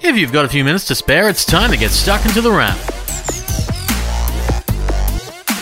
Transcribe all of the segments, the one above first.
If you've got a few minutes to spare, it's time to get stuck into the wrap.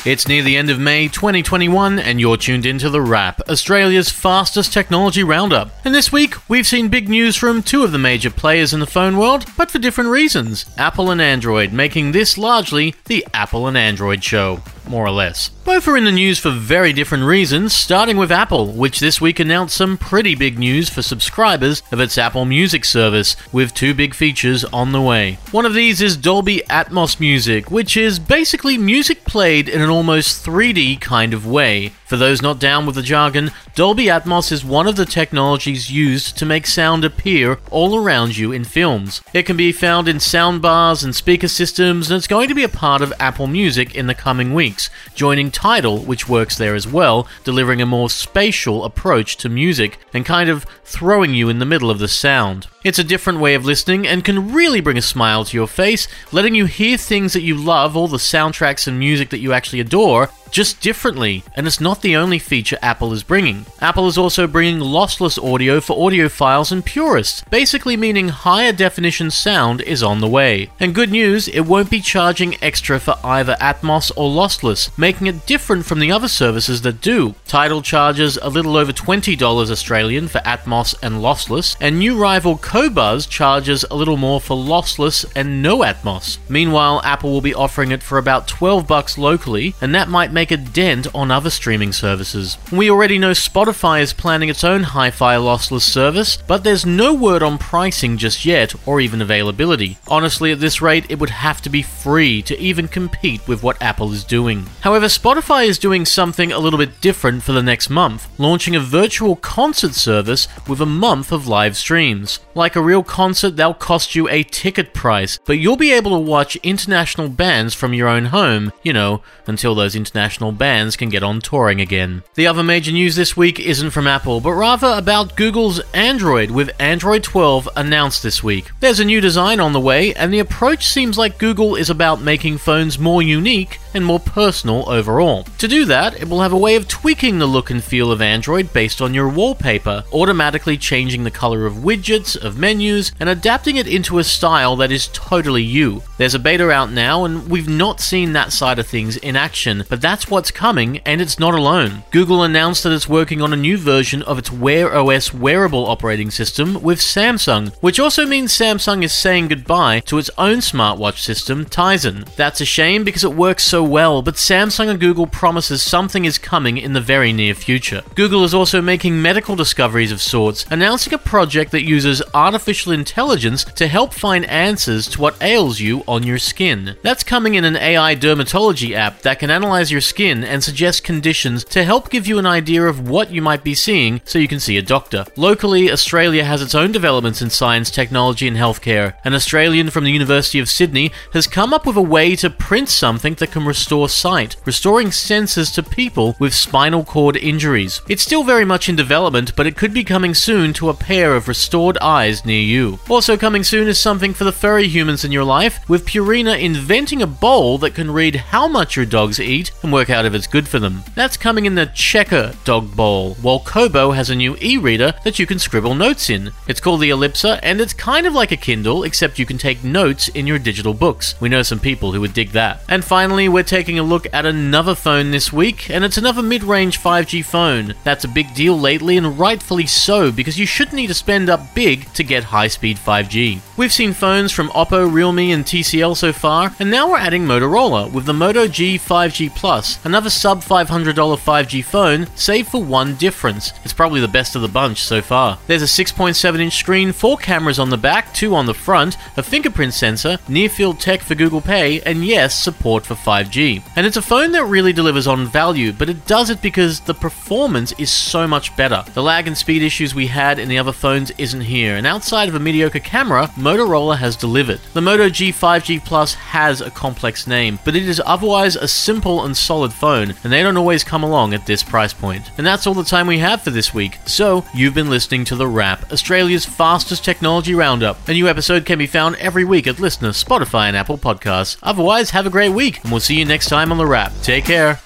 It's near the end of May 2021, and you're tuned into The Wrap, Australia's fastest technology roundup. And this week, we've seen big news from two of the major players in the phone world, but for different reasons Apple and Android, making this largely the Apple and Android show more or less. Both are in the news for very different reasons, starting with Apple, which this week announced some pretty big news for subscribers of its Apple Music service, with two big features on the way. One of these is Dolby Atmos Music, which is basically music played in an almost 3D kind of way. For those not down with the jargon, Dolby Atmos is one of the technologies used to make sound appear all around you in films. It can be found in soundbars and speaker systems, and it's going to be a part of Apple Music in the coming weeks, joining Tidal, which works there as well, delivering a more spatial approach to music and kind of throwing you in the middle of the sound. It's a different way of listening and can really bring a smile to your face, letting you hear things that you love, all the soundtracks and music that you actually adore, just differently, and it's not the only feature Apple is bringing. Apple is also bringing lossless audio for audiophiles and purists, basically meaning higher definition sound is on the way. And good news, it won't be charging extra for either Atmos or lossless, making it different from the other services that do. Tidal charges a little over $20 Australian for Atmos and lossless, and new rival Qobuz charges a little more for lossless and no Atmos. Meanwhile, Apple will be offering it for about 12 bucks locally, and that might make a dent on other streaming services. We already know Spotify is planning its own hi fi lossless service, but there's no word on pricing just yet or even availability. Honestly, at this rate, it would have to be free to even compete with what Apple is doing. However, Spotify is doing something a little bit different for the next month, launching a virtual concert service with a month of live streams. Like a real concert, they'll cost you a ticket price, but you'll be able to watch international bands from your own home, you know, until those international international bands can get on touring again. The other major news this week isn't from Apple, but rather about Google's Android, with Android 12 announced this week. There's a new design on the way, and the approach seems like Google is about making phones more unique and more personal overall. To do that, it will have a way of tweaking the look and feel of Android based on your wallpaper, automatically changing the color of widgets, of menus, and adapting it into a style that is totally you. There's a beta out now, and we've not seen that side of things in action, but that's that's what's coming, and it's not alone. Google announced that it's working on a new version of its Wear OS wearable operating system with Samsung, which also means Samsung is saying goodbye to its own smartwatch system, Tizen. That's a shame because it works so well, but Samsung and Google promises something is coming in the very near future. Google is also making medical discoveries of sorts, announcing a project that uses artificial intelligence to help find answers to what ails you on your skin. That's coming in an AI dermatology app that can analyze your skin and suggest conditions to help give you an idea of what you might be seeing so you can see a doctor. Locally, Australia has its own developments in science, technology, and healthcare. An Australian from the University of Sydney has come up with a way to print something that can restore sight, restoring senses to people with spinal cord injuries. It's still very much in development, but it could be coming soon to a pair of restored eyes near you. Also coming soon is something for the furry humans in your life, with Purina inventing a bowl that can read how much your dogs eat and work out if it's good for them. That's coming in the Chekr Dog Bowl, while Kobo has a new e reader that you can scribble notes in. It's called the Elipsa, and it's kind of like a Kindle, except you can take notes in your digital books. We know some people who would dig that. And finally, we're taking a look at another phone this week, and it's another mid range 5G phone. That's a big deal lately, and rightfully so, because you shouldn't need to spend up big to get high speed 5G. We've seen phones from Oppo, Realme, and TCL so far, and now we're adding Motorola with the Moto G 5G Plus another sub $500 5G phone, save for one difference. It's probably the best of the bunch so far. There's a 6.7 inch screen, four cameras on the back, two on the front, a fingerprint sensor, near field tech for Google Pay, and yes, support for 5G. And it's a phone that really delivers on value, but it does it because the performance is so much better. The lag and speed issues we had in the other phones isn't here, and outside of a mediocre camera, Motorola has delivered. The Moto G 5G Plus has a complex name, but it is otherwise a simple and solid solid phone, and they don't always come along at this price point. And that's all the time we have for this week. So, you've been listening to The Wrap, Australia's fastest technology roundup. A new episode can be found every week at LiSTNR, Spotify, and Apple Podcasts. Otherwise, have a great week, and we'll see you next time on The Wrap. Take care.